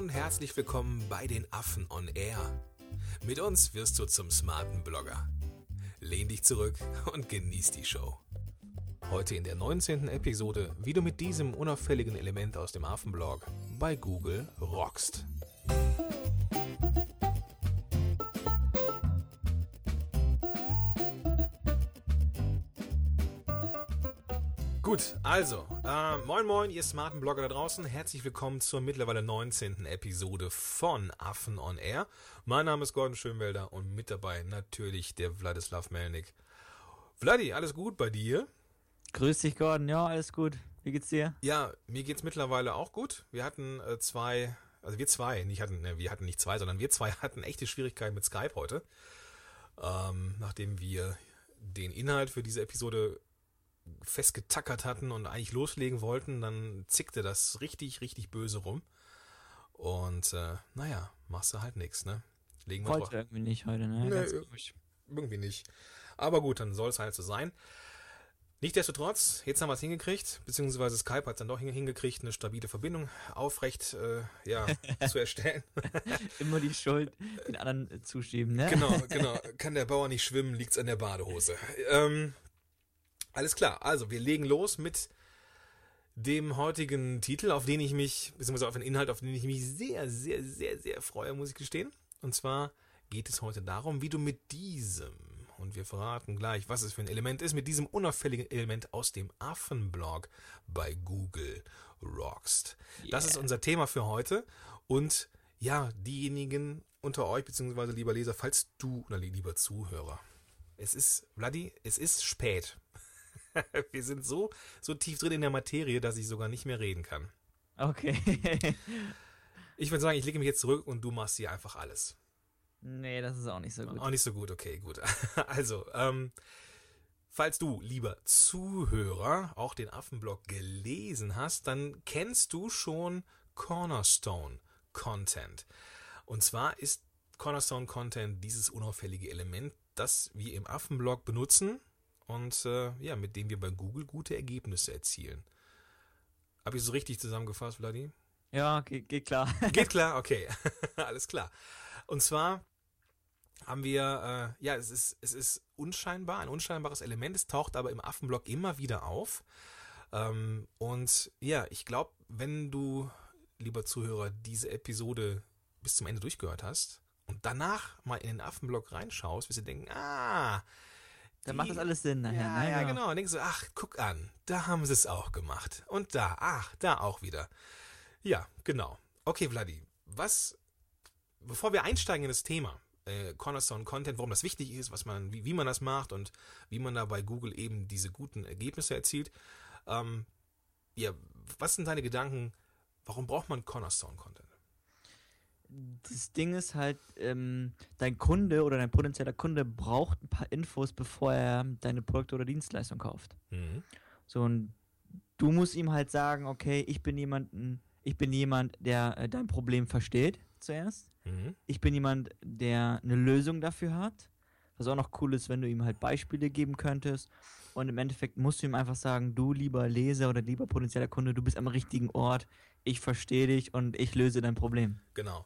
und herzlich willkommen bei den Affen on Air. Mit uns wirst du zum smarten Blogger. Lehn dich zurück und genieß die Show. Heute in der 19. Episode, wie du mit diesem unauffälligen Element aus dem Affenblog bei Google rockst. Gut, also, äh, moin moin, ihr smarten Blogger da draußen. Herzlich willkommen zur mittlerweile 19. Episode von Affen on Air. Mein Name ist Gordon Schönwelder und mit dabei natürlich der Wladislav Melnik. Vladi, alles gut bei dir? Grüß dich, Gordon. Ja, alles gut. Wie geht's dir? Ja, mir geht's mittlerweile auch gut. Wir hatten äh, zwei, also wir zwei, nicht hatten, ne, wir hatten nicht zwei, sondern wir zwei hatten echte Schwierigkeiten mit Skype heute. Ähm, nachdem wir den Inhalt für diese Episode festgetackert hatten und eigentlich loslegen wollten, dann zickte das richtig, richtig böse rum. Und äh, naja, machst du halt nichts, ne? Legen wir Wollte irgendwie nicht heute, ne? Nee, irgendwie nicht. Aber gut, dann soll es halt so sein. Nichtsdestotrotz, jetzt haben wir es hingekriegt, beziehungsweise Skype hat es dann doch hingekriegt, eine stabile Verbindung aufrecht äh, ja, zu erstellen. Immer die Schuld den anderen zuschieben, ne? Genau, genau. Kann der Bauer nicht schwimmen, liegt's an der Badehose. Ähm, alles klar, also wir legen los mit dem heutigen Titel, auf den ich mich, beziehungsweise auf den Inhalt, auf den ich mich sehr, sehr, sehr, sehr freue, muss ich gestehen. Und zwar geht es heute darum, wie du mit diesem, und wir verraten gleich, was es für ein Element ist, mit diesem unauffälligen Element aus dem Affenblog bei Google rockst. Yeah. Das ist unser Thema für heute. Und ja, diejenigen unter euch, beziehungsweise lieber Leser, falls du, oder lieber Zuhörer, es ist, Vladi, es ist spät. Wir sind so, so tief drin in der Materie, dass ich sogar nicht mehr reden kann. Okay. ich würde sagen, ich lege mich jetzt zurück und du machst hier einfach alles. Nee, das ist auch nicht so gut. Auch nicht so gut, okay, gut. Also, ähm, falls du, lieber Zuhörer, auch den Affenblog gelesen hast, dann kennst du schon Cornerstone Content. Und zwar ist Cornerstone Content dieses unauffällige Element, das wir im Affenblog benutzen, und äh, ja, mit dem wir bei Google gute Ergebnisse erzielen. Habe ich so richtig zusammengefasst, Vladi? Ja, geht, geht klar. geht klar, okay. Alles klar. Und zwar haben wir, äh, ja, es ist, es ist unscheinbar, ein unscheinbares Element. Es taucht aber im Affenblock immer wieder auf. Ähm, und ja, ich glaube, wenn du, lieber Zuhörer, diese Episode bis zum Ende durchgehört hast und danach mal in den Affenblock reinschaust, wirst du denken, ah, dann macht das alles Sinn nachher. Ja, ne? ja, genau. Und denkst du, ach, guck an, da haben sie es auch gemacht. Und da, ach, da auch wieder. Ja, genau. Okay, Vladi, was, bevor wir einsteigen in das Thema, äh, Cornerstone Content, warum das wichtig ist, was man, wie, wie man das macht und wie man da bei Google eben diese guten Ergebnisse erzielt, ähm, ja, was sind deine Gedanken, warum braucht man Cornerstone Content? Das Ding ist halt, ähm, dein Kunde oder dein potenzieller Kunde braucht ein paar Infos, bevor er deine Produkte oder Dienstleistung kauft. Mhm. So, und du musst ihm halt sagen, okay, ich bin jemanden, ich bin jemand, der äh, dein Problem versteht zuerst. Mhm. Ich bin jemand, der eine Lösung dafür hat. Was auch noch cool ist, wenn du ihm halt Beispiele geben könntest. Und im Endeffekt musst du ihm einfach sagen, du lieber Leser oder lieber potenzieller Kunde, du bist am richtigen Ort, ich verstehe dich und ich löse dein Problem. Genau.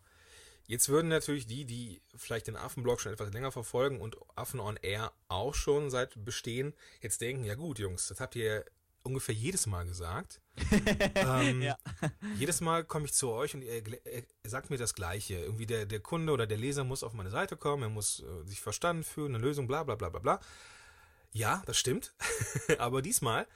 Jetzt würden natürlich die, die vielleicht den Affenblog schon etwas länger verfolgen und Affen on Air auch schon seit Bestehen, jetzt denken, ja gut, Jungs, das habt ihr ungefähr jedes Mal gesagt. ähm, ja. Jedes Mal komme ich zu euch und ihr, ihr, sagt mir das Gleiche. Irgendwie der, der Kunde oder der Leser muss auf meine Seite kommen, er muss äh, sich verstanden fühlen, eine Lösung, bla bla bla bla bla. Ja, das stimmt. Aber diesmal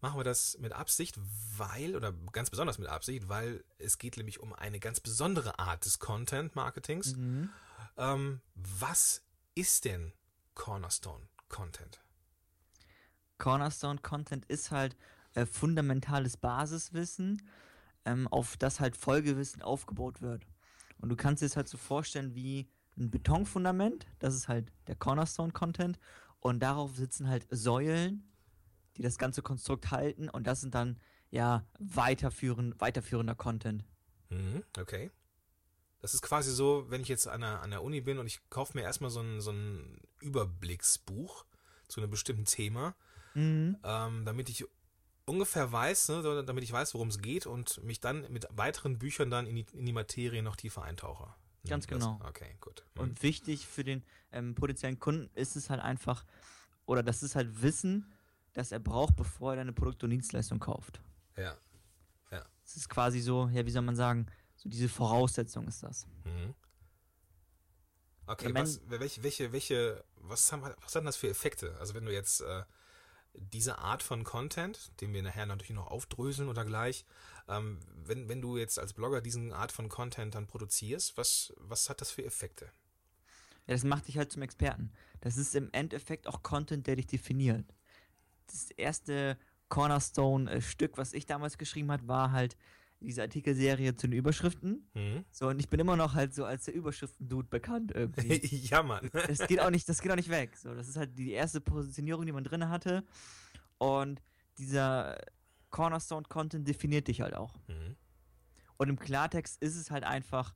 machen wir das mit Absicht, weil, oder ganz besonders mit Absicht, weil es geht nämlich um eine ganz besondere Art des Content-Marketings. Mhm. Ähm, was ist denn Cornerstone Content? Cornerstone Content ist halt äh, fundamentales Basiswissen, ähm, auf das halt Folgewissen aufgebaut wird. Und du kannst dir es halt so vorstellen wie ein Betonfundament, das ist halt der Cornerstone Content und darauf sitzen halt Säulen, die das ganze Konstrukt halten und das sind dann ja weiterführen, weiterführender Content. Mhm, okay. Das ist quasi so, wenn ich jetzt an der, an der Uni bin und ich kaufe mir erstmal so ein, so ein Überblicksbuch zu einem bestimmten Thema, mhm. ähm, damit ich ungefähr weiß, ne, damit ich weiß, worum es geht und mich dann mit weiteren Büchern dann in die, in die Materie noch tiefer eintauche. Ganz das, genau. Okay, gut. Mhm. Und wichtig für den ähm, potenziellen Kunden ist es halt einfach, oder das ist halt Wissen, das er braucht, bevor er eine Produkt- und Dienstleistung kauft. Ja. Ja. Es ist quasi so, ja, wie soll man sagen, so diese Voraussetzung ist das. Mhm. Okay, was, welche, welche, welche, was haben, was haben das für Effekte? Also wenn du jetzt äh, diese Art von Content, den wir nachher natürlich noch aufdröseln oder gleich, ähm, wenn, wenn du jetzt als Blogger diesen Art von Content dann produzierst, was, was hat das für Effekte? Ja, das macht dich halt zum Experten. Das ist im Endeffekt auch Content, der dich definiert. Das erste Cornerstone-Stück, was ich damals geschrieben habe, war halt diese Artikelserie zu den Überschriften. Mhm. So, und ich bin immer noch halt so als der Überschriften-Dude bekannt irgendwie. ja, Mann. das geht auch nicht, das geht auch nicht weg. So, das ist halt die erste Positionierung, die man drin hatte. Und dieser Cornerstone-Content definiert dich halt auch. Mhm. Und im Klartext ist es halt einfach,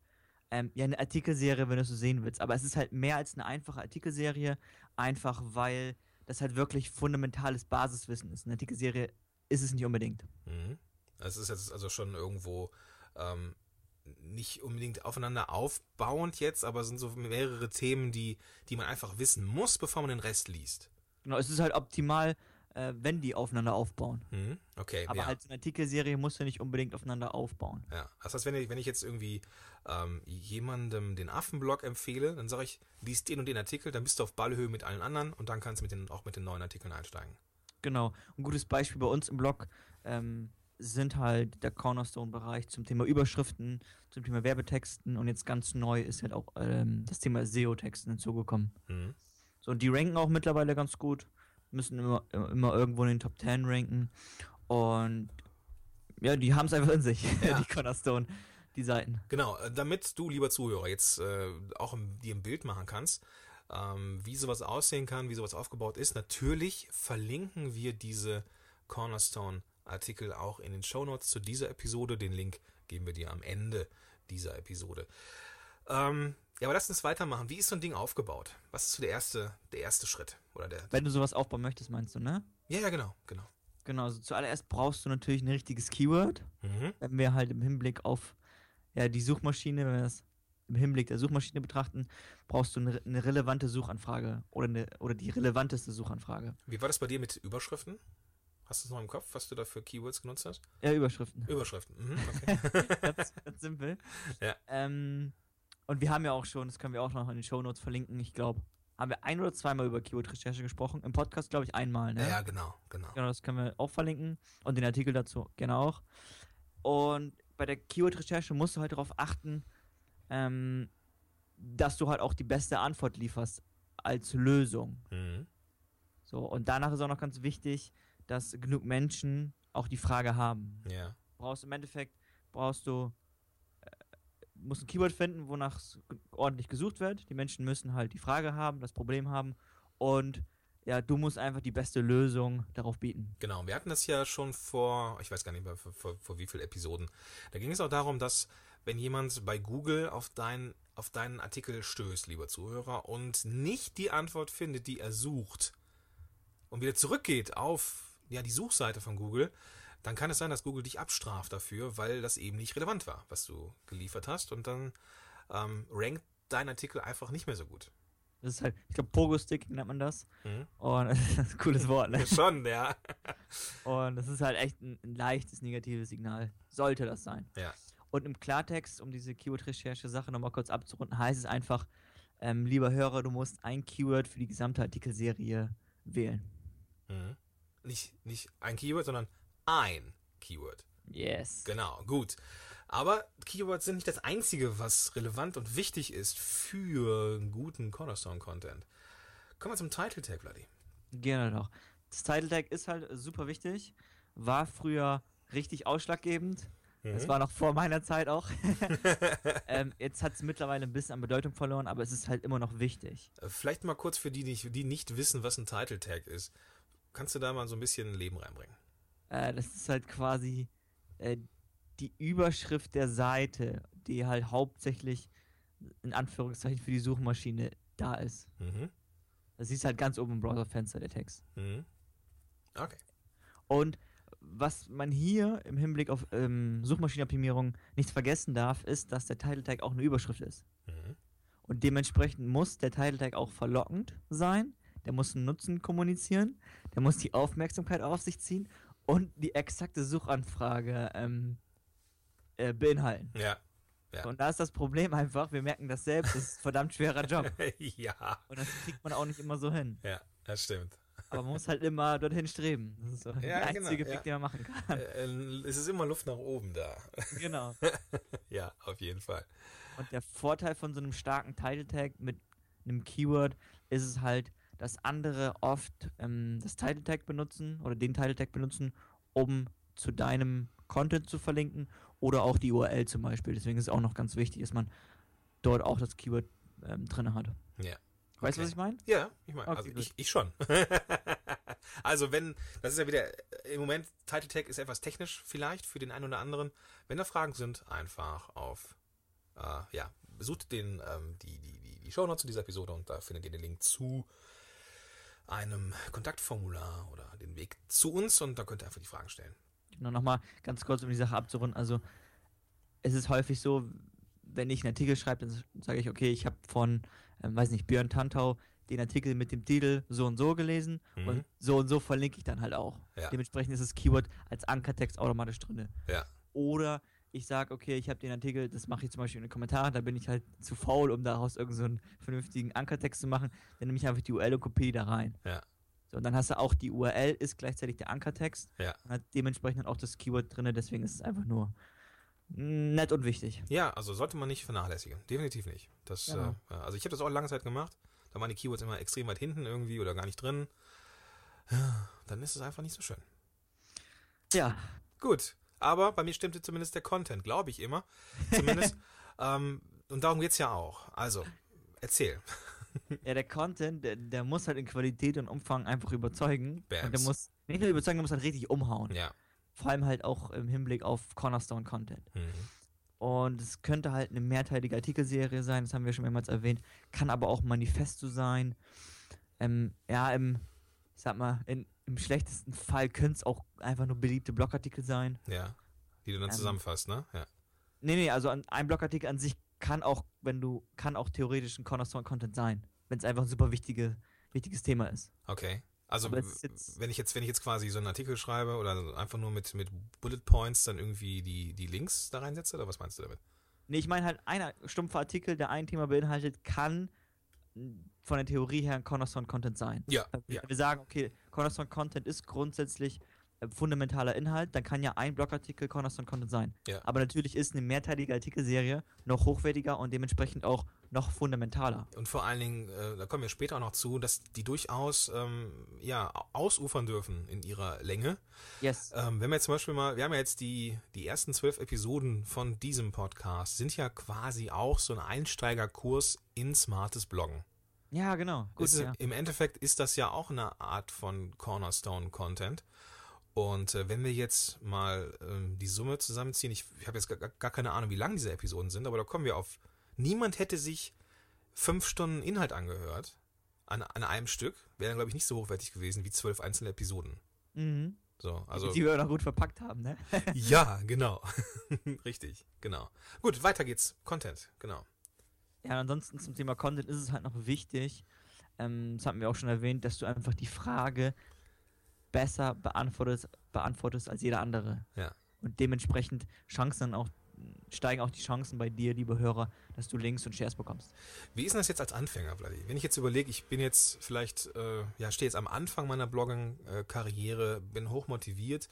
ähm, ja, eine Artikelserie, wenn du es so sehen willst. Aber es ist halt mehr als eine einfache Artikelserie, einfach weil das halt wirklich fundamentales Basiswissen ist. Eine Artikelserie ist es nicht unbedingt. Mhm. Es ist jetzt also schon irgendwo ähm, nicht unbedingt aufeinander aufbauend jetzt, aber es sind so mehrere Themen, die, die man einfach wissen muss, bevor man den Rest liest. Genau, es ist halt optimal, äh, wenn die aufeinander aufbauen. Mhm, okay. Aber ja. halt so eine Artikelserie muss ja nicht unbedingt aufeinander aufbauen. Ja, das heißt, wenn ich, wenn ich jetzt irgendwie ähm, jemandem den Affenblog empfehle, dann sage ich, liest den und den Artikel, dann bist du auf Ballhöhe mit allen anderen und dann kannst du mit den, auch mit den neuen Artikeln einsteigen. Genau. Ein gutes Beispiel bei uns im Blog ähm, sind halt der Cornerstone-Bereich zum Thema Überschriften, zum Thema Werbetexten und jetzt ganz neu ist halt auch ähm, das Thema SEO-Texten hinzugekommen. Mhm. So, und die ranken auch mittlerweile ganz gut, müssen immer, immer irgendwo in den Top 10 ranken und ja, die haben es einfach in sich, ja. die Cornerstone, die Seiten. Genau, äh, damit du, lieber Zuhörer, jetzt äh, auch im, dir ein Bild machen kannst, ähm, wie sowas aussehen kann, wie sowas aufgebaut ist, natürlich verlinken wir diese Cornerstone Artikel auch in den Shownotes zu dieser Episode. Den Link geben wir dir am Ende dieser Episode. Ähm, ja, aber lass uns weitermachen. Wie ist so ein Ding aufgebaut? Was ist so der erste, der erste Schritt? Oder der, Wenn du sowas aufbauen möchtest, meinst du, ne? Ja, ja, genau, genau. Genau, also zuallererst brauchst du natürlich ein richtiges Keyword. Mhm. Wenn wir halt im Hinblick auf ja, die Suchmaschine, wenn wir das im Hinblick der Suchmaschine betrachten, brauchst du eine, eine relevante Suchanfrage oder, eine, oder die relevanteste Suchanfrage. Wie war das bei dir mit Überschriften? Hast du es noch im Kopf, was du da für Keywords genutzt hast? Ja, Überschriften. Überschriften, mhm, okay. ganz, ganz, simpel. Ja. Ähm, und wir haben ja auch schon, das können wir auch noch in den Show Notes verlinken, ich glaube, haben wir ein oder zweimal über Keyword-Recherche gesprochen. Im Podcast, glaube ich, einmal, ne? Ja, ja, genau, genau. Genau, das können wir auch verlinken. Und den Artikel dazu gerne auch. Und bei der Keyword-Recherche musst du halt darauf achten, ähm, dass du halt auch die beste Antwort lieferst als Lösung. Mhm. So, und danach ist auch noch ganz wichtig, dass genug Menschen auch die Frage haben. Ja. Brauchst im Endeffekt, brauchst du, musst ein Keyword finden, wonach ordentlich gesucht wird. Die Menschen müssen halt die Frage haben, das Problem haben und ja, du musst einfach die beste Lösung darauf bieten. Genau, wir hatten das ja schon vor, ich weiß gar nicht mehr, vor, vor, vor wie vielen Episoden. Da ging es auch darum, dass wenn jemand bei Google auf, dein, auf deinen Artikel stößt, lieber Zuhörer, und nicht die Antwort findet, die er sucht, und wieder zurückgeht auf ja, die Suchseite von Google, dann kann es sein, dass Google dich abstraft dafür, weil das eben nicht relevant war, was du geliefert hast. Und dann ähm, rankt dein Artikel einfach nicht mehr so gut. Das ist halt, ich glaube, Pogo-Stick nennt man das. Mhm. Und das ist ein cooles Wort, ne? Schon, ja. Und das ist halt echt ein, ein, leichtes negatives Signal. Sollte das sein. Ja. Und im Klartext, um diese Keyword-Recherche-Sache nochmal kurz abzurunden, heißt es einfach, ähm, lieber Hörer, du musst ein Keyword für die gesamte Artikelserie wählen. Mhm. Nicht, nicht ein Keyword, sondern ein Keyword. Yes. Genau, gut. Aber Keywords sind nicht das Einzige, was relevant und wichtig ist für guten Cornerstone-Content. Kommen wir zum Title Tag, Vladi. Gerne doch. Das Title Tag ist halt super wichtig. War früher richtig ausschlaggebend. Mhm. Das war noch vor meiner Zeit auch. ähm, jetzt hat es mittlerweile ein bisschen an Bedeutung verloren, aber es ist halt immer noch wichtig. Äh, vielleicht mal kurz für die, die nicht wissen, was ein Title Tag ist. Kannst du da mal so ein bisschen Leben reinbringen? Äh, das ist halt quasi äh, die Überschrift der Seite, die halt hauptsächlich in Anführungszeichen für die Suchmaschine da ist. Mhm. Das siehst halt ganz oben im Browserfenster, der Text. Mhm. Okay. Und was man hier im Hinblick auf ähm, Suchmaschinenoptimierung nicht vergessen darf, ist, dass der Title Tag auch eine Überschrift ist. Mhm. Und dementsprechend muss der Title Tag auch verlockend sein. Der muss einen Nutzen kommunizieren. Der muss die Aufmerksamkeit auf sich ziehen und die exakte Suchanfrage ähm, äh, beinhalten. Ja. ja. Und da ist das Problem einfach, wir merken das selbst, das ist ein verdammt schwerer Job. ja. Und das kriegt man auch nicht immer so hin. Ja, das stimmt. Aber man muss halt immer dorthin streben. Das ist so ja, der einzige genau, Weg, ja. den man machen kann. Äh, äh, es ist immer Luft nach oben da. Genau. ja, auf jeden Fall. Und der Vorteil von so einem starken Title Tag mit einem Keyword ist es halt, dass andere oft ähm, das Title Tag benutzen oder den Title Tag benutzen, um zu deinem Content zu verlinken oder auch die URL zum Beispiel. Deswegen ist es auch noch ganz wichtig, dass man dort auch das Keyword ähm, drin hat. Ja. Weißt du, was ich meine? Ja, ich meine, okay, also ich, ich, schon. also wenn, das ist ja wieder, im Moment, Title Tag ist etwas technisch vielleicht für den einen oder anderen. Wenn da Fragen sind, einfach auf, äh, ja, besucht den, ähm, die, die, die, die Show Notes zu dieser Episode und da findet ihr den Link zu einem Kontaktformular oder den Weg zu uns und da könnt ihr einfach die Fragen stellen. Nur nochmal ganz kurz, um die Sache abzurunden. Also, es ist häufig so, wenn ich einen Artikel schreibe, dann sage ich, okay, ich habe von, ähm, weiß nicht, Björn Tantau den Artikel mit dem Titel so und so gelesen mhm. und so und so verlinke ich dann halt auch. Ja. Dementsprechend ist das Keyword als Ankertext automatisch drin. Ja. Oder ich sage, okay, ich habe den Artikel, das mache ich zum Beispiel in den Kommentaren, da bin ich halt zu faul, um daraus irgendeinen so vernünftigen Ankertext zu machen, dann nehme ich einfach die URL und kopiere da rein. Ja. So, und dann hast du auch die URL, ist gleichzeitig der Ankertext ja. und hat dementsprechend auch das Keyword drin, deswegen ist es einfach nur nett und wichtig. Ja, also sollte man nicht vernachlässigen. Definitiv nicht. Das, genau. äh, also ich habe das auch lange Zeit gemacht. Da waren die Keywords immer extrem weit hinten irgendwie oder gar nicht drin. Dann ist es einfach nicht so schön. Ja. Gut. Aber bei mir stimmte zumindest der Content, glaube ich immer. Zumindest. ähm, und darum geht es ja auch. Also, erzähl. Ja, der Content, der, der, muss halt in Qualität und Umfang einfach überzeugen. Bams. Und der muss nicht nur überzeugen, der muss halt richtig umhauen. Ja. Vor allem halt auch im Hinblick auf Cornerstone-Content. Mhm. Und es könnte halt eine mehrteilige Artikelserie sein, das haben wir schon mehrmals erwähnt. Kann aber auch Manifesto sein. Ähm, ja, im, ich sag mal, in, im schlechtesten Fall könnte es auch einfach nur beliebte Blogartikel sein. Ja, die du dann ähm, zusammenfasst, ne? Ja. Nee, nee, also ein Blogartikel an sich kann auch, wenn du, kann auch theoretisch ein Cornerstone-Content sein, wenn es einfach ein super wichtige, wichtiges Thema ist. Okay. Also wenn ich jetzt, wenn ich jetzt quasi so einen Artikel schreibe oder einfach nur mit, mit Bullet Points dann irgendwie die, die Links da reinsetze, oder was meinst du damit? Nee, ich meine halt, ein stumpfer Artikel, der ein Thema beinhaltet, kann von der Theorie her ein Cornerstone-Content sein. Ja, wir, ja. wir sagen, okay, Cornerstone-Content ist grundsätzlich äh, fundamentaler Inhalt, dann kann ja ein Blogartikel Cornerstone-Content sein. Ja. Aber natürlich ist eine mehrteilige Artikelserie noch hochwertiger und dementsprechend auch noch fundamentaler. Und vor allen Dingen, äh, da kommen wir später auch noch zu, dass die durchaus ähm, ja, ausufern dürfen in ihrer Länge. Yes. Ähm, wenn wir jetzt zum Beispiel mal, wir haben ja jetzt die, die ersten zwölf Episoden von diesem Podcast, sind ja quasi auch so ein Einsteigerkurs in smartes Bloggen. Ja, genau. Gut, ist, ja. Im Endeffekt ist das ja auch eine Art von Cornerstone-Content. Und äh, wenn wir jetzt mal ähm, die Summe zusammenziehen, ich, ich habe jetzt gar, gar, keine Ahnung, wie lang diese Episoden sind, aber da kommen wir auf. Niemand hätte sich fünf Stunden Inhalt angehört an, an einem Stück. Wäre dann, glaube ich, nicht so hochwertig gewesen wie zwölf einzelne Episoden. Mhm. So, also, die wir noch gut verpackt haben, ne? ja, genau. Richtig, genau. Gut, weiter geht's. Content, genau. Ja, ansonsten zum Thema Content ist es halt noch wichtig, ähm, das hatten wir auch schon erwähnt, dass du einfach die Frage besser beantwortest, beantwortest als jeder andere. Ja. Und dementsprechend Chancen auch, steigen auch die Chancen bei dir, liebe Hörer, dass du Links und Shares bekommst. Wie ist denn das jetzt als Anfänger, Vladi? Wenn ich jetzt überlege, ich bin jetzt vielleicht, äh, ja, stehe jetzt am Anfang meiner Blogging-Karriere, bin hochmotiviert,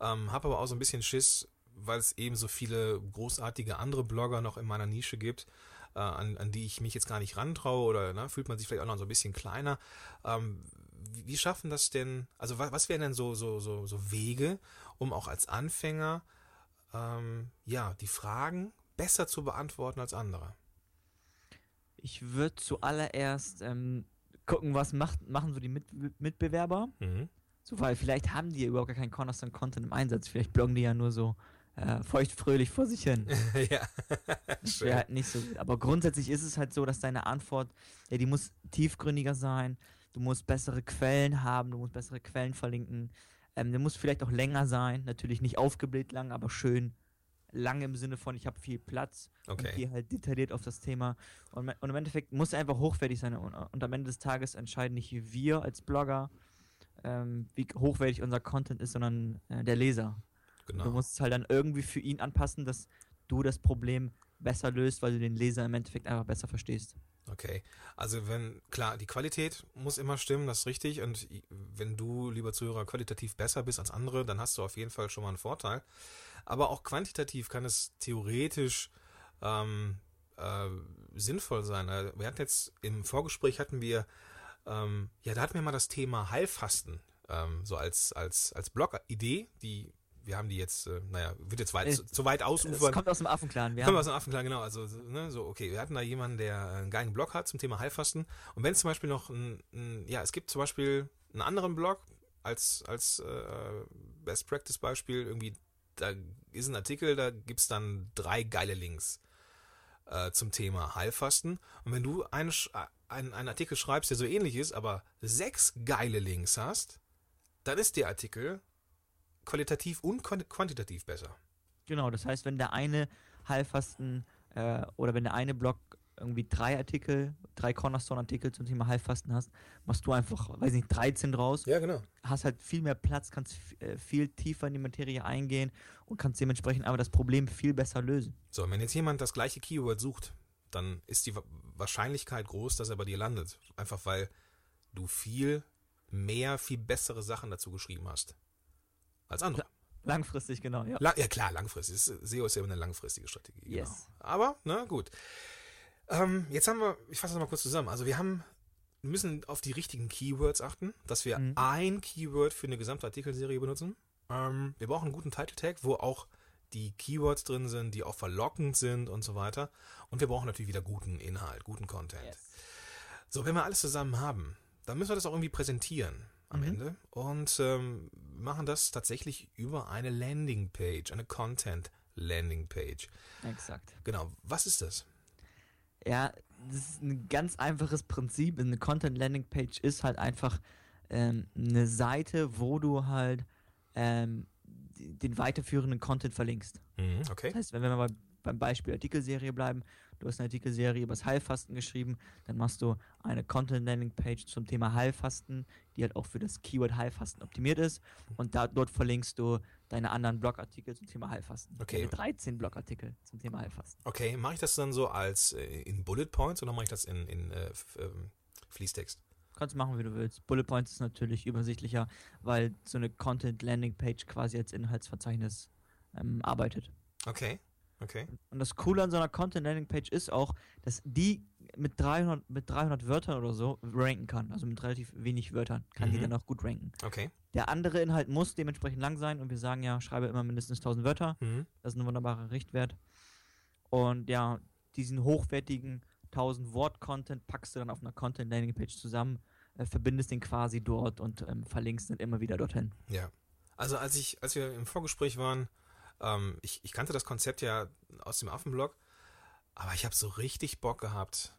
ähm, habe aber auch so ein bisschen Schiss, weil es eben so viele großartige andere Blogger noch in meiner Nische gibt äh, an, an die ich mich jetzt gar nicht rantraue oder ne, fühlt man sich vielleicht auch noch so ein bisschen kleiner. Ähm, wie, wie, schaffen das denn, also was, was wären denn so, so, so, so Wege, um auch als Anfänger ähm, ja, die Fragen besser zu beantworten als andere? Ich würde zuallererst ähm, gucken, was macht, machen so die Mit Mitbewerber. Mhm. So, weil vielleicht haben die ja überhaupt gar keinen Cornerstone-Content im Einsatz. Vielleicht bloggen die ja nur so äh, feuchtfröhlich vor sich hin. ja. das wäre halt nicht so. Aber grundsätzlich ist es halt so, dass deine Antwort, ja, die muss tiefgründiger sein, du musst bessere Quellen haben, du musst bessere Quellen verlinken. Ähm, der muss vielleicht auch länger sein, natürlich nicht aufgebläht lang, aber schön lang im Sinne von, ich habe viel Platz okay. und gehe halt detailliert auf das Thema. Und, und, im Endeffekt muss er einfach hochwertig sein. Und, und, am Ende des Tages entscheiden nicht wir als Blogger, ähm, wie hochwertig unser Content ist, sondern äh, der Leser. Genau. Du musst es halt dann irgendwie für ihn anpassen, dass du das Problem besser löst, weil du den Leser im Endeffekt einfach besser verstehst. Okay, also wenn, klar, die Qualität muss immer stimmen, das ist richtig. Und wenn du, lieber Zuhörer, qualitativ besser bist als andere, dann hast du auf jeden Fall schon mal einen Vorteil. Aber auch quantitativ kann es theoretisch ähm, äh, sinnvoll sein. Äh, wir hatten jetzt im Vorgespräch hatten wir, ähm, ja, da hatten wir mal das Thema Heilfasten ähm, so als als als Blog-Idee, die wir haben die jetzt, äh, naja, wird jetzt weit, äh, zu, zu, weit ausufern. Das kommt aus dem Affenclan. Wir kommt aus dem Affenclan, genau. Also, ne, so, okay, wir hatten da jemanden, der einen geilen Blog hat zum Thema Heilfasten. Und wenn es zum Beispiel noch ein, ein, ja, es gibt zum Beispiel einen anderen Blog als, als äh, Best Practice Beispiel, irgendwie, da ist ein Artikel, da gibt es dann drei geile Links äh, zum Thema Heilfasten. Und wenn du einen, einen, einen Artikel schreibst, der so ähnlich ist, aber sechs geile Links hast, dann ist der Artikel qualitativ und quantitativ besser. Genau, das heißt, wenn der eine Heilfasten äh, oder wenn der eine Blog irgendwie drei Artikel, drei Cornerstone-Artikel zum Thema Heilfasten hast, machst du einfach, weiß nicht, 13 draus. Ja, genau. Hast halt viel mehr Platz, kannst äh, viel tiefer in die Materie eingehen und kannst dementsprechend aber das Problem viel besser lösen. So, wenn jetzt jemand das gleiche Keyword sucht, dann ist die Wahrscheinlichkeit groß, dass er bei dir landet. Einfach weil du viel mehr, viel bessere Sachen dazu geschrieben hast als andere. Langfristig, genau, ja. La ja, klar, langfristig. SEO ist ja immer eine langfristige Strategie. Genau. Yes. Aber, na gut. Ähm, jetzt haben wir, ich fasse das mal kurz zusammen. Also wir haben, müssen auf die richtigen Keywords achten, dass wir mhm. ein Keyword für eine gesamte Artikelserie benutzen. Ähm, wir brauchen einen guten Title Tag, wo auch die Keywords drin sind, die auch verlockend sind und so weiter. Und wir brauchen natürlich wieder guten Inhalt, guten Content. Yes. So, wenn wir alles zusammen haben, dann müssen wir das auch irgendwie präsentieren am mhm. Ende und ähm, machen das tatsächlich über eine Landingpage, eine Content Landingpage. Exakt. Genau. Was ist das? Ja, das ist ein ganz einfaches Prinzip. Eine Content Landingpage ist halt einfach ähm, eine Seite, wo du halt ähm, den weiterführenden Content verlinkst. Mhm, okay. Das heißt, wenn wir mal beim Beispiel Artikelserie bleiben, du hast eine Artikelserie über das Heilfasten geschrieben, dann machst du eine Content Landing Page zum Thema Heilfasten, die halt auch für das Keyword Heilfasten optimiert ist und da, dort verlinkst du deine anderen Blogartikel zum Thema Heilfasten. Okay. Deine 13 Blogartikel zum Thema Heilfasten. Okay, mache ich das dann so als äh, in Bullet Points oder mache ich das in, in äh, ähm, Fließtext? Kannst machen, wie du willst. Bullet Points ist natürlich übersichtlicher, weil so eine Content Landing Page quasi als Inhaltsverzeichnis ähm, arbeitet. Okay. Okay. Und das Coole an so einer Content Landing Page ist auch, dass die mit 300, mit 300 Wörtern oder so ranken kann. Also mit relativ wenig Wörtern kann mhm. die dann auch gut ranken. Okay. Der andere Inhalt muss dementsprechend lang sein und wir sagen ja, schreibe immer mindestens 1000 Wörter. Mhm. Das ist ein wunderbarer Richtwert. Und ja, diesen hochwertigen 1000 Wort Content packst du dann auf einer Content Landing Page zusammen, äh, verbindest den quasi dort und ähm, verlinkst dann immer wieder dorthin. Ja. Also als ich, als wir im Vorgespräch waren, ähm, ich, ich kannte das Konzept ja aus dem Affenblog, aber ich habe so richtig Bock gehabt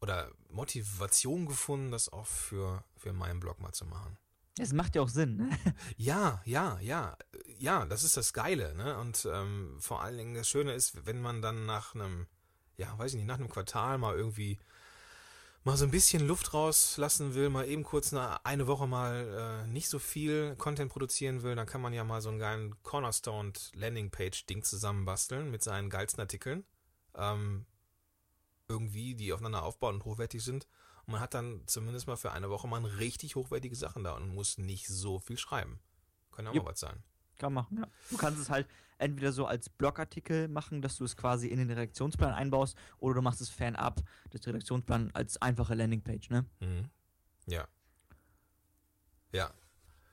oder Motivation gefunden, das auch für, für meinen Blog mal zu machen. Es macht ja auch Sinn, ne? Ja, ja, ja. Ja, das ist das Geile, ne? Und ähm, vor allen Dingen das Schöne ist, wenn man dann nach einem, ja, weiß ich nicht, nach einem Quartal mal irgendwie mal so ein bisschen Luft rauslassen will, mal eben kurz eine, eine Woche mal äh, nicht so viel Content produzieren will, dann kann man ja mal so einen geilen Cornerstone Landingpage-Ding zusammenbasteln mit seinen geilsten Artikeln. Ähm, irgendwie, die aufeinander aufbauen und hochwertig sind. Und man hat dann zumindest mal für eine Woche mal richtig hochwertige Sachen da und muss nicht so viel schreiben. Kann ja auch yep. mal was sein. Kann machen, ja. Du kannst es halt entweder so als Blogartikel machen, dass du es quasi in den Redaktionsplan einbaust, oder du machst es fernab des Redaktionsplans als einfache Landingpage, ne? Mhm. Ja. Ja.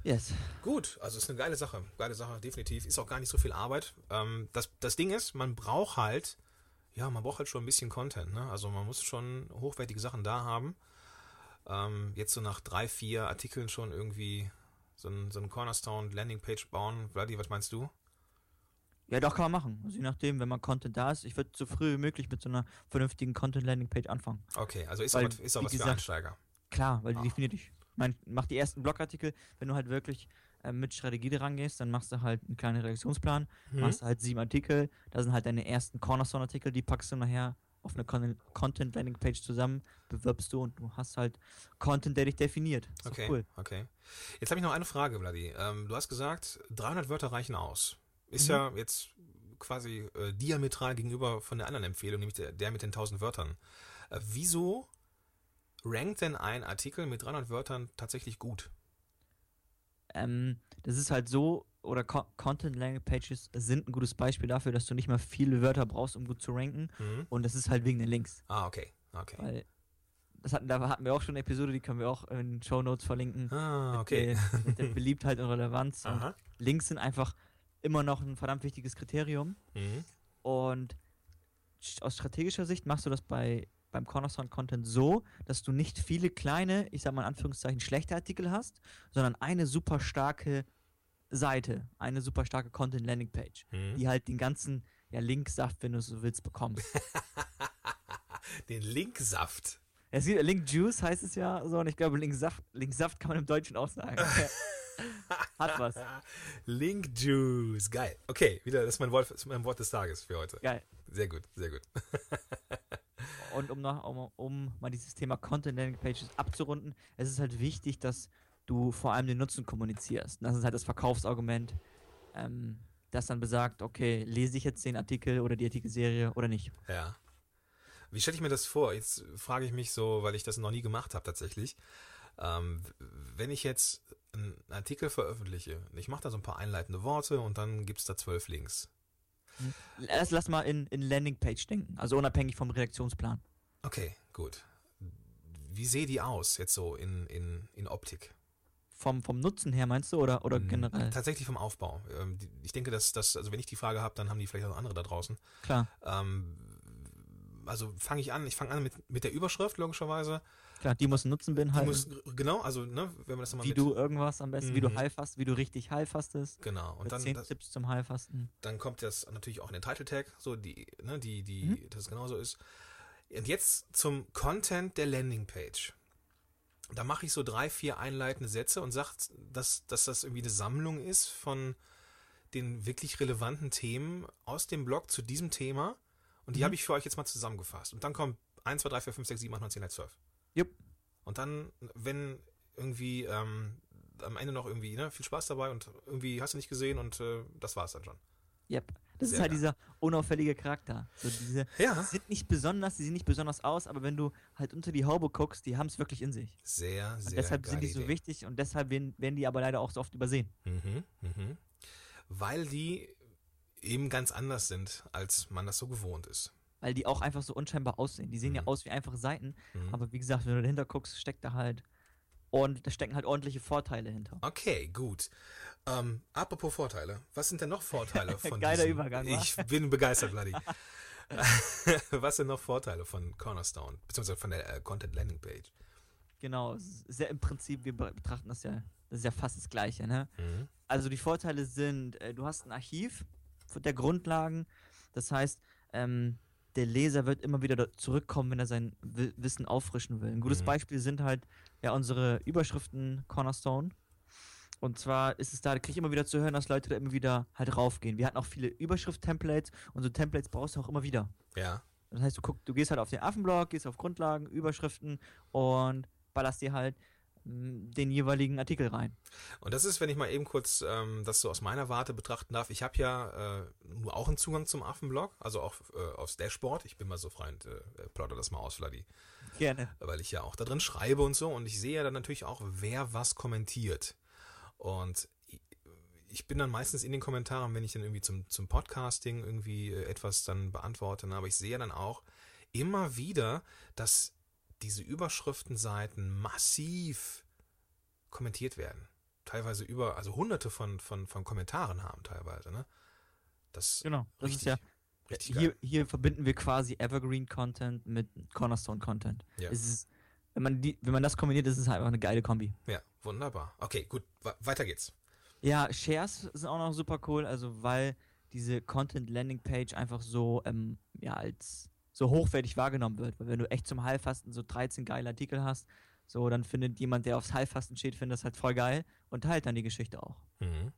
Yes. Gut, also ist eine geile Sache. Geile Sache, definitiv. Ist auch gar nicht so viel Arbeit. Ähm, das, das Ding ist, man braucht halt, ja, man braucht halt schon ein bisschen Content, ne? Also man muss schon hochwertige Sachen da haben. Ähm, jetzt so nach drei, vier Artikeln schon irgendwie so ein, so ein Cornerstone Landingpage bauen. Vladi, was meinst du? Ja, doch, kann man machen. Also je nachdem, wenn man Content da ist. Ich würde so früh wie möglich mit so einer vernünftigen Content-Landing-Page anfangen. Okay, also ist weil, auch, ist auch was gesagt, für Einsteiger. Klar, weil die ah. definiert dich. Man macht die ersten Blogartikel, wenn du halt wirklich äh, mit Strategie dran gehst, dann machst du halt einen kleinen Redaktionsplan, mhm. machst halt sieben Artikel, da sind halt deine ersten Cornerstone-Artikel, die packst du nachher auf eine Con Content-Landing-Page zusammen, bewirbst du und du hast halt Content, der dich definiert. Ist okay, cool. okay. Jetzt habe ich noch eine Frage, Vladi. Ähm, du hast gesagt, 300 Wörter reichen aus. Ist mhm. ja jetzt quasi äh, diametral gegenüber von der anderen Empfehlung, nämlich der, der mit den 1000 Wörtern. Äh, wieso rankt denn ein Artikel mit 300 Wörtern tatsächlich gut? Ähm, das ist halt so, oder Co Content Language Pages sind ein gutes Beispiel dafür, dass du nicht mal viele Wörter brauchst, um gut zu ranken. Mhm. Und das ist halt wegen den Links. Ah, okay. okay. Weil das hatten, da hatten wir auch schon eine Episode, die können wir auch in Show Notes verlinken. Ah, okay. Mit, der, mit der Beliebtheit und Relevanz. Und Links sind einfach immer noch ein verdammt wichtiges Kriterium. Mhm. Und aus strategischer Sicht machst du das bei beim Cornerstone Content so, dass du nicht viele kleine, ich sag mal in Anführungszeichen, schlechte Artikel hast, sondern eine super starke Seite, eine super starke Content Landing Page, mhm. die halt den ganzen ja, Linksaft, wenn du so willst, bekommst. den Linksaft. Es gibt Link Juice heißt es ja so und ich glaube Linksaft, Linksaft kann man im Deutschen auch sagen. Hat was. Link Juice, geil. Okay, wieder, das ist mein Wort, ist mein Wort des Tages für heute. Geil. Sehr gut, sehr gut. und um, noch, um, um mal dieses Thema Content Landing Pages abzurunden, es ist halt wichtig, dass du vor allem den Nutzen kommunizierst. Das ist halt das Verkaufsargument, ähm, das dann besagt, okay, lese ich jetzt den Artikel oder die Artikelserie oder nicht. Ja. Wie stelle ich mir das vor? Jetzt frage ich mich so, weil ich das noch nie gemacht habe tatsächlich. Ähm, wenn ich jetzt einen Artikel veröffentliche, ich mache da so ein paar einleitende Worte und dann gibt es da zwölf Links. Lass, lass mal in, in Landingpage denken, also unabhängig vom Redaktionsplan. Okay, gut. Wie sehe die aus, jetzt so in, in, in Optik? Vom, vom Nutzen her meinst du oder, oder hm, generell? Tatsächlich vom Aufbau. Ähm, ich denke, dass das, also wenn ich die Frage habe, dann haben die vielleicht auch andere da draußen. Klar. Ähm, also fange ich an, ich fange an mit, mit der Überschrift, logischerweise. Klar, die muss Nutzen beinhalten. Muss, genau, also ne, wenn man das mal Wie du irgendwas am besten, mhm. wie du mhm. heilfast, wie du richtig heilfastest. Genau. Und dann zehn das, Tipps zum Heilfasten. Dann kommt das natürlich auch in den Title Tag, so die, ne, die, die, mhm. dass es genauso ist. Und jetzt zum Content der Landingpage. Da mache ich so drei, vier einleitende Sätze und sage, dass, dass das irgendwie eine Sammlung ist von den wirklich relevanten Themen aus dem Blog zu diesem Thema. Und die mhm. habe ich für euch jetzt mal zusammengefasst. Und dann kommt 1, 2, 3, 4, 5, 6, 7, 8, 9, 10, 11, 12. Jupp. Und dann, wenn irgendwie ähm, am Ende noch irgendwie, ne, viel Spaß dabei und irgendwie hast du nicht gesehen und äh, das war es dann schon. Yep. Das Sehr ist halt dieser unauffällige Charakter. So diese ja. sind nicht besonders, die sehen nicht besonders aus, aber wenn du halt unter die Haube guckst, die haben es wirklich in sich. Sehr, sehr. Und deshalb sind die so Idee. wichtig und deshalb werden, werden die aber leider auch so oft übersehen. Mhm, mhm. Weil die eben ganz anders sind, als man das so gewohnt ist weil die auch einfach so unscheinbar aussehen. Die sehen mhm. ja aus wie einfache Seiten, mhm. aber wie gesagt, wenn du dahinter guckst, steckt da halt und da stecken halt ordentliche Vorteile hinter. Okay, gut. Ähm, apropos Vorteile, was sind denn noch Vorteile von Geiler diesem? Übergang. Ich bin begeistert, Vladi. was sind noch Vorteile von Cornerstone, beziehungsweise von der äh, Content Landing Page? Genau, sehr im Prinzip, wir betrachten das ja, das ist ja fast das Gleiche, ne? Mhm. Also die Vorteile sind, äh, du hast ein Archiv der Grundlagen, das heißt, ähm, der Leser wird immer wieder zurückkommen, wenn er sein Wissen auffrischen will. Ein gutes mhm. Beispiel sind halt ja unsere Überschriften Cornerstone. Und zwar ist es da, da kriege ich immer wieder zu hören, dass Leute da immer wieder halt raufgehen. Wir hatten auch viele Überschrift-Templates und so Templates brauchst du auch immer wieder. Ja. Das heißt, du guckst, du gehst halt auf den Affenblog, gehst auf Grundlagen, Überschriften und ballerst dir halt den jeweiligen Artikel rein. Und das ist, wenn ich mal eben kurz ähm, das so aus meiner Warte betrachten darf, ich habe ja äh, nur auch einen Zugang zum Affenblog, also auch äh, aufs Dashboard. Ich bin mal so frei und äh, plotter das mal aus, Vladi. Gerne. Weil ich ja auch da drin schreibe und so und ich sehe ja dann natürlich auch, wer was kommentiert. Und ich bin dann meistens in den Kommentaren, wenn ich dann irgendwie zum, zum Podcasting irgendwie äh, etwas dann beantworte, aber ich sehe dann auch immer wieder, dass diese Überschriftenseiten massiv kommentiert werden. Teilweise über, also hunderte von, von, von Kommentaren haben teilweise, ne? Das, genau, das richtig, ist ja. Richtig hier, hier verbinden wir quasi Evergreen Content mit Cornerstone Content. Ja. Ist, wenn man die, wenn man das kombiniert, ist es einfach eine geile Kombi. Ja, wunderbar. Okay, gut, weiter geht's. Ja, Shares sind auch noch super cool, also weil diese Content Landing Page einfach so ähm, ja als so hochwertig wahrgenommen wird. Weil wenn du echt zum Heilfasten so 13 geile Artikel hast, So, dann findet jemand, der aufs Heilfasten steht, findet das halt voll geil und teilt dann die Geschichte auch. Mhm.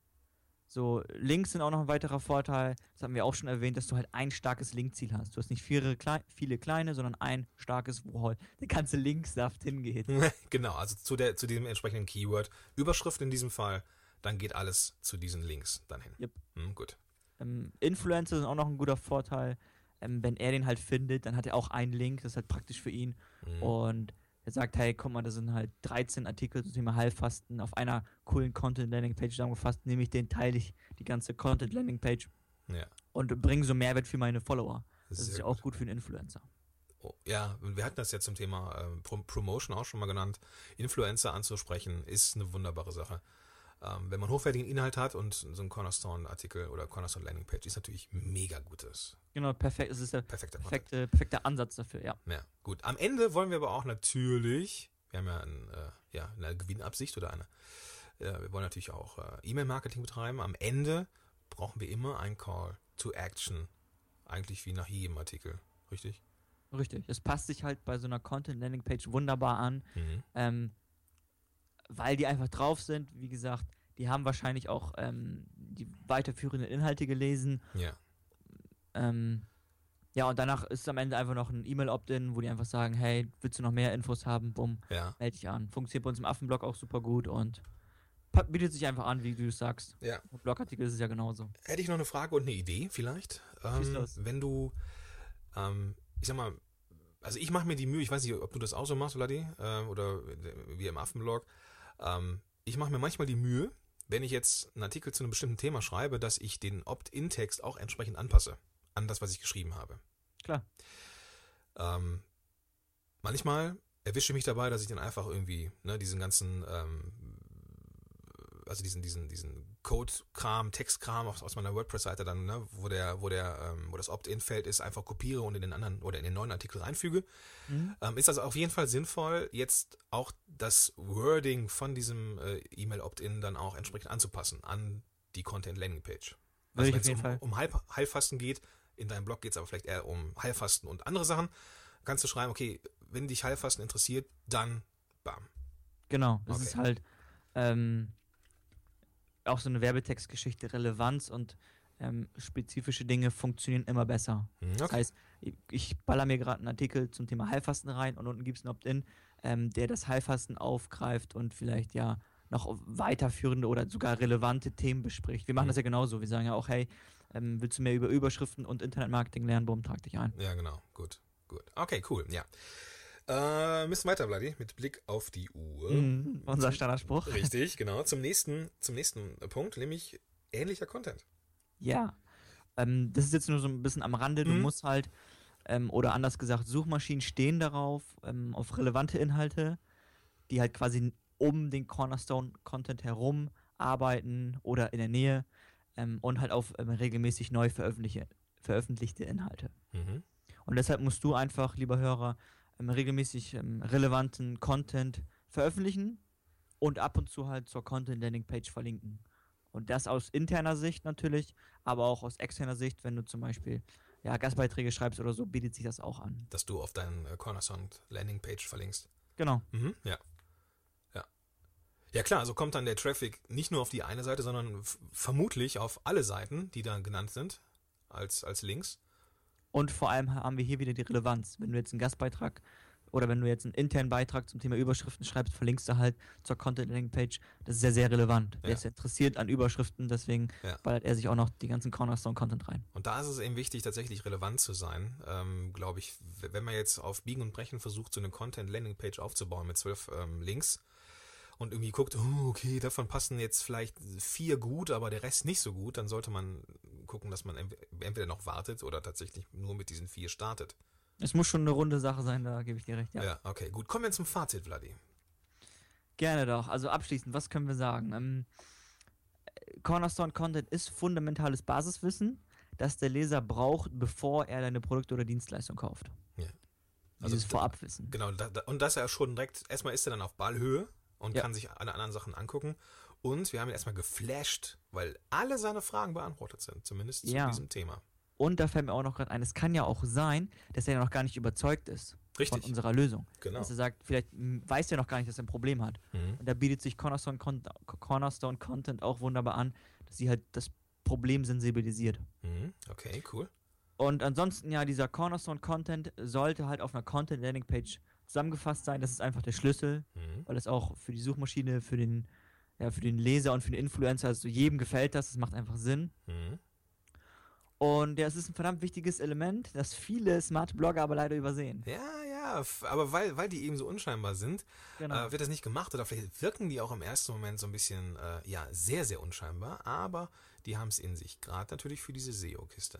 So, Links sind auch noch ein weiterer Vorteil. Das haben wir auch schon erwähnt, dass du halt ein starkes Linkziel hast. Du hast nicht viele, viele kleine, sondern ein starkes, wo halt der ganze Linksaft hingeht. genau, also zu, der, zu diesem entsprechenden Keyword. Überschrift in diesem Fall, dann geht alles zu diesen Links dann hin. Yep. Hm, gut. Ähm, Influencer sind auch noch ein guter Vorteil. Ähm, wenn er den halt findet, dann hat er auch einen Link, das ist halt praktisch für ihn. Mhm. Und er sagt, hey, guck mal, das sind halt 13 Artikel zum Thema Heilfasten auf einer coolen Content-Landing-Page zusammengefasst, nehme ich den, teile ich die ganze Content-Landing-Page ja. und bringe so Mehrwert für meine Follower. Das, das ist ja auch gut für einen Influencer. Oh, ja, wir hatten das ja zum Thema äh, Promotion auch schon mal genannt. Influencer anzusprechen ist eine wunderbare Sache. Ähm, wenn man hochwertigen Inhalt hat und so ein Cornerstone-Artikel oder Cornerstone Landing-Page ist natürlich mega gutes. Genau, perfekt. Es ist der perfekte, perfekte, perfekte Ansatz dafür, ja. Ja, gut. Am Ende wollen wir aber auch natürlich, wir haben ja, ein, äh, ja eine Gewinnabsicht oder eine, äh, wir wollen natürlich auch äh, E-Mail-Marketing betreiben. Am Ende brauchen wir immer ein Call to Action. Eigentlich wie nach jedem Artikel, richtig? Richtig. Es passt sich halt bei so einer Content-Landing-Page wunderbar an. Mhm. Ähm, weil die einfach drauf sind. Wie gesagt, die haben wahrscheinlich auch ähm, die weiterführenden Inhalte gelesen. Ja. Ähm, ja, und danach ist am Ende einfach noch ein E-Mail-Opt-in, wo die einfach sagen, hey, willst du noch mehr Infos haben? Bumm, ja. melde dich an. Funktioniert bei uns im Affenblog auch super gut und bietet sich einfach an, wie du es sagst. Ja. Und Blogartikel ist es ja genauso. Hätte ich noch eine Frage und eine Idee vielleicht. Ähm, wenn du, ähm, ich sag mal, also ich mache mir die Mühe, ich weiß nicht, ob du das auch so machst, Vladi, äh, oder wie im Affenblog, ähm, ich mache mir manchmal die Mühe, wenn ich jetzt einen Artikel zu einem bestimmten Thema schreibe, dass ich den Opt-in-Text auch entsprechend anpasse an das, was ich geschrieben habe. Klar. Ähm, manchmal erwische ich mich dabei, dass ich dann einfach irgendwie ne, diesen ganzen ähm, also diesen, diesen, diesen Code-Kram, Text-Kram aus, aus meiner WordPress-Seite dann, ne, wo der, wo der, ähm, wo das Opt-in-Feld ist, einfach kopiere und in den anderen oder in den neuen Artikel reinfüge. Mhm. Ähm, ist also auf jeden Fall sinnvoll, jetzt auch das Wording von diesem äh, E-Mail-Opt-in dann auch entsprechend anzupassen an die Content-Landing-Page. Also wenn es um, um Heil, Heilfasten geht, in deinem Blog geht es aber vielleicht eher um Heilfasten und andere Sachen, kannst du schreiben, okay, wenn dich Heilfasten interessiert, dann bam. Genau, das okay. ist halt ähm, auch so eine Werbetextgeschichte Relevanz und ähm, spezifische Dinge funktionieren immer besser. Mhm, okay. Das heißt, ich, ich baller mir gerade einen Artikel zum Thema Heilfasten rein und unten gibt es ein Opt-in, ähm, der das Heilfasten aufgreift und vielleicht ja noch weiterführende oder sogar relevante Themen bespricht. Wir machen mhm. das ja genauso. Wir sagen ja auch, hey, ähm, willst du mehr über Überschriften und Internetmarketing lernen? Bumm, trag dich ein. Ja, genau. Gut, gut. Okay, cool. Ja. Äh, müssen weiter, Bloody, mit Blick auf die Uhr. Mm, unser Standardspruch. Richtig, genau. Zum nächsten, zum nächsten Punkt, nämlich ähnlicher Content. Ja. Ähm, das ist jetzt nur so ein bisschen am Rande. Du mhm. musst halt, ähm, oder anders gesagt, Suchmaschinen stehen darauf, ähm, auf relevante Inhalte, die halt quasi um den Cornerstone-Content herum arbeiten oder in der Nähe ähm, und halt auf ähm, regelmäßig neu veröffentlichte, Inhalte. Mhm. Und deshalb musst du einfach, lieber Hörer, ähm, regelmäßig ähm, relevanten Content veröffentlichen und ab und zu halt zur Content Landing Page verlinken. Und das aus interner Sicht natürlich, aber auch aus externer Sicht, wenn du zum Beispiel ja, Gastbeiträge schreibst oder so, bietet sich das auch an. Dass du auf deinen äh, Landing Page verlinkst. Genau. Mhm. Ja. Ja klar, also kommt dann der Traffic nicht nur auf die eine Seite, sondern vermutlich auf alle Seiten, die da genannt sind, als, als Links. Und vor allem haben wir hier wieder die Relevanz. Wenn du jetzt einen Gastbeitrag oder wenn du jetzt einen internen Beitrag zum Thema Überschriften schreibst, verlinkst du halt zur Content Landing Page. Das ist sehr, sehr relevant. Ja. Wer ist interessiert an Überschriften, deswegen ja. ballert er sich auch noch die ganzen Cornerstone Content rein. Und da ist es eben wichtig, tatsächlich relevant zu sein. Ähm, Glaube ich, wenn man jetzt auf Biegen und Brechen versucht, so eine Content Landing Page aufzubauen mit zwölf ähm, Links, und irgendwie guckt, oh, okay, davon passen jetzt vielleicht vier gut, aber der Rest nicht so gut, dann sollte man gucken, dass man entweder noch wartet oder tatsächlich nur mit diesen vier startet. Es muss schon eine runde Sache sein, da gebe ich dir recht, ja. Ja, okay, gut. Kommen wir zum Fazit, Vladi. Gerne doch. Also abschließend, was können wir sagen? Ähm, Cornerstone Content ist fundamentales Basiswissen, das der Leser braucht, bevor er deine Produkte oder Dienstleistung kauft. Ja. Also Dieses Vorabwissen. Genau, da, da, und dass er schon direkt, erstmal ist er dann auf Ballhöhe und ja. kann sich alle anderen Sachen angucken. Und wir haben ihn erstmal geflasht, weil alle seine Fragen beantwortet sind, zumindest ja. zu diesem Thema. Und da fällt mir auch noch gerade ein, es kann ja auch sein, dass er noch gar nicht überzeugt ist. Richtig. von unserer Lösung. Genau. Dass er sagt, vielleicht weiß er noch gar nicht, dass er ein Problem hat. Mhm. Und da bietet sich Cornerstone, Con Cornerstone Content auch wunderbar an, dass sie halt das Problem sensibilisiert. Mhm. Okay, cool. Und ansonsten, ja, dieser Cornerstone Content sollte halt auf einer Content Landing Page zusammengefasst sein. Das ist einfach der Schlüssel, Mhm. weil es auch für die Suchmaschine, für den, ja, für den Leser und für den Influencer, also jedem gefällt das. Das macht einfach Sinn. Mhm. Und ja, es ist ein verdammt wichtiges Element, das viele smarte Blogger aber leider übersehen. Ja, ja, aber weil, weil die eben so unscheinbar sind, Genau. äh, wird das nicht gemacht oder vielleicht wirken die auch im ersten Moment so ein bisschen, äh, ja, sehr, sehr unscheinbar, aber die haben es in sich, gerade natürlich für diese SEO-Kiste.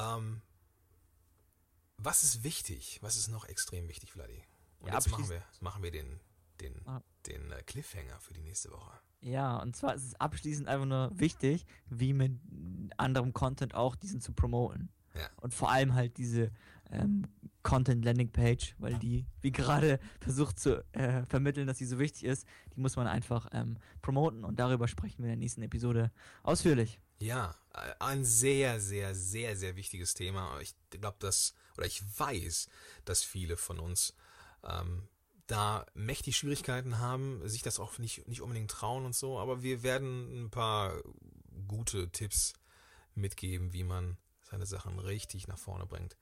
Ähm, was ist wichtig? Was ist noch extrem wichtig, Vladi? Und Ja, jetzt machen wir, machen wir den, den, Ah. den äh, Cliffhanger für die nächste Woche. Ja, und zwar ist es abschließend einfach nur wichtig, wie mit anderem Content auch diesen zu promoten. Ja. Und vor allem halt diese ähm, Content Landing Page, weil die, wie gerade versucht zu äh, vermitteln, dass sie so wichtig ist, die muss man einfach ähm, promoten und darüber sprechen wir in der nächsten Episode ausführlich. Ja, äh, ein sehr, sehr, sehr, sehr wichtiges Thema. Ich glaube, dass, oder ich weiß, dass viele von uns ähm, da mächtig Schwierigkeiten haben, sich das auch nicht, nicht unbedingt trauen und so, aber wir werden ein paar gute Tipps mitgeben, wie man seine Sachen richtig nach vorne bringt.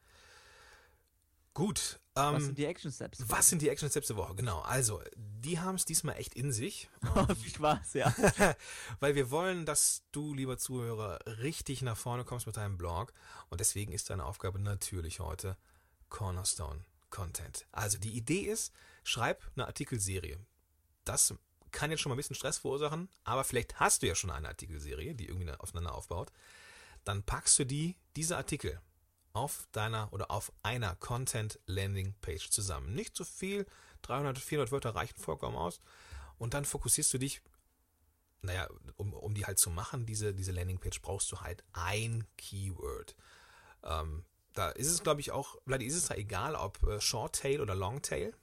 Gut. Ähm, Was sind die Action Steps? was sind die Action Steps der Woche? Genau, also, die haben es diesmal echt in sich. Viel Spaß, ja. Weil wir wollen, dass du, lieber Zuhörer, richtig nach vorne kommst mit deinem Blog. Und deswegen ist deine Aufgabe natürlich heute Cornerstone Content. Also die Idee ist, schreib eine Artikelserie. Das kann jetzt schon mal ein bisschen Stress verursachen, aber vielleicht hast du ja schon eine Artikelserie, die irgendwie aufeinander aufbaut. Dann packst du die, diese Artikel auf deiner oder auf einer Content Landing Page zusammen. Nicht zu viel, 300, 400 Wörter reichen vollkommen aus. Und dann fokussierst du dich naja, um, um die halt zu machen, diese, diese Landingpage, brauchst du halt ein Keyword. Ähm, da ist es, glaube ich, auch, Vladi, ist es da egal, ob äh, Short-Tail oder Long-Tail?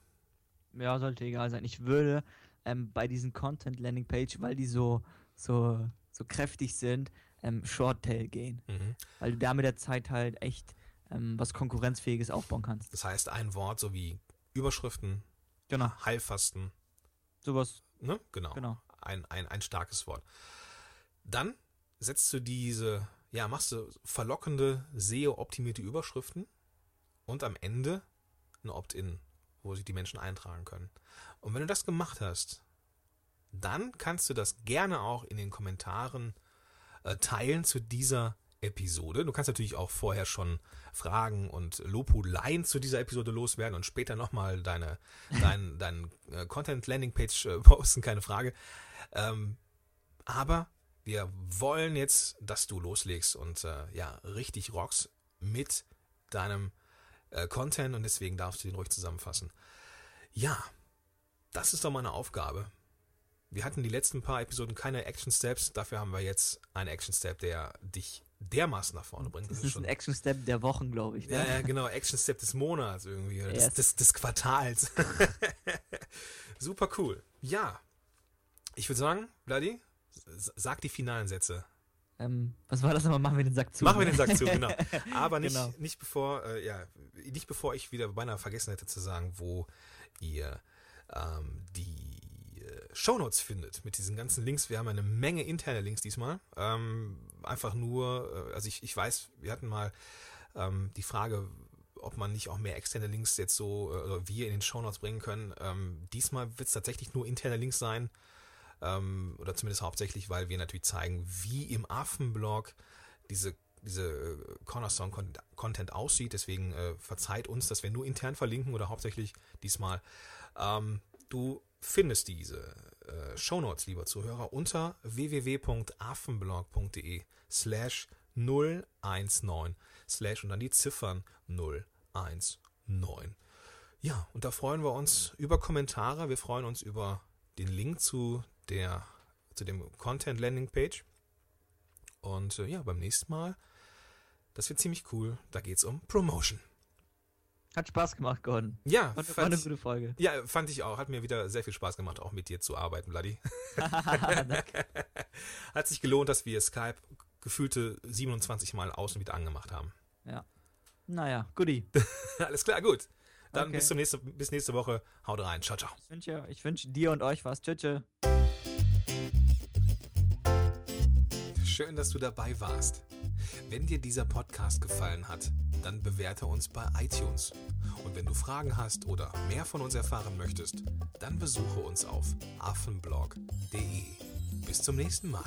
Ja, sollte egal sein. Ich würde ähm, bei diesen Content Landing Page, weil die so, so, so kräftig sind, ähm, Short Tail gehen. Mhm. Weil du da mit der Zeit halt echt ähm, was Konkurrenzfähiges aufbauen kannst. Das heißt, ein Wort sowie Überschriften, Genau. Heilfasten, Sowas, ne? Genau. genau. Ein, ein, ein starkes Wort. Dann setzt du diese, ja, machst du verlockende, SEO-optimierte Überschriften und am Ende ein Opt-in, wo sich die Menschen eintragen können. Und wenn du das gemacht hast, dann kannst du das gerne auch in den Kommentaren äh, teilen zu dieser Episode. Du kannst natürlich auch vorher schon Fragen und Lobhudeleien zu dieser Episode loswerden und später nochmal deine, dein, dein äh, Content Landing Page äh, posten, keine Frage. Ähm, aber wir wollen jetzt, dass du loslegst und äh, ja, richtig rockst mit deinem äh, Content und deswegen darfst du den ruhig zusammenfassen. Ja, das ist doch meine Aufgabe. Wir hatten die letzten paar Episoden keine Action Steps, dafür haben wir jetzt einen Action Step, der dich dermaßen nach vorne bringt. Das ist ein Action Step der Wochen, glaube ich. Ne? ja, ja, genau, Action Step des Monats irgendwie, oder des, Yes. des, des Quartals. Super cool. Ja, ich würde sagen, Vladi, s- sag die finalen Sätze. Ähm, was war das nochmal? Machen wir den Sack zu. Machen wir ne? den Sack zu, genau. Aber nicht, Genau. nicht bevor, äh, ja, nicht bevor ich wieder beinahe vergessen hätte zu sagen, wo ihr ähm, die Shownotes findet mit diesen ganzen Links. Wir haben eine Menge interne Links diesmal. Ähm, einfach nur, äh, also ich, ich weiß, wir hatten mal ähm, die Frage, ob man nicht auch mehr externe Links jetzt so, äh, wir in den Shownotes bringen können. Ähm, diesmal wird es tatsächlich nur interne Links sein. Ähm, oder zumindest hauptsächlich, weil wir natürlich zeigen, wie im Affenblog diese, diese äh, Cornerstone-Content aussieht. Deswegen äh, verzeiht uns, dass wir nur intern verlinken oder hauptsächlich diesmal. Ähm, du findest diese äh, Shownotes, lieber Zuhörer, unter www.affenblog.de slash 019 slash und dann die Ziffern 019. Ja, und da freuen wir uns über Kommentare. Wir freuen uns über den Link zu der zu dem Content Landing Page. Und äh, ja, beim nächsten Mal, das wird ziemlich cool. Da geht es um Promotion. Hat Spaß gemacht, Gordon. Ja, War, war fand, eine ich- gute Folge. ja, fand ich auch. Hat mir wieder sehr viel Spaß gemacht, auch mit dir zu arbeiten, Bloody. Hat sich gelohnt, dass wir Skype gefühlte 27 Mal aus und wieder angemacht haben. naja, goodie. Alles klar, gut. Dann okay. bis, zum nächste, bis nächste Woche. Haut rein. Ciao, ciao. Ich wünsche wünsch dir und euch was. Tschüss. Tschö. Schön, dass du dabei warst. Wenn dir dieser Podcast gefallen hat, dann bewerte uns bei iTunes. Und wenn du Fragen hast oder mehr von uns erfahren möchtest, dann besuche uns auf affenblog.de. Bis zum nächsten Mal.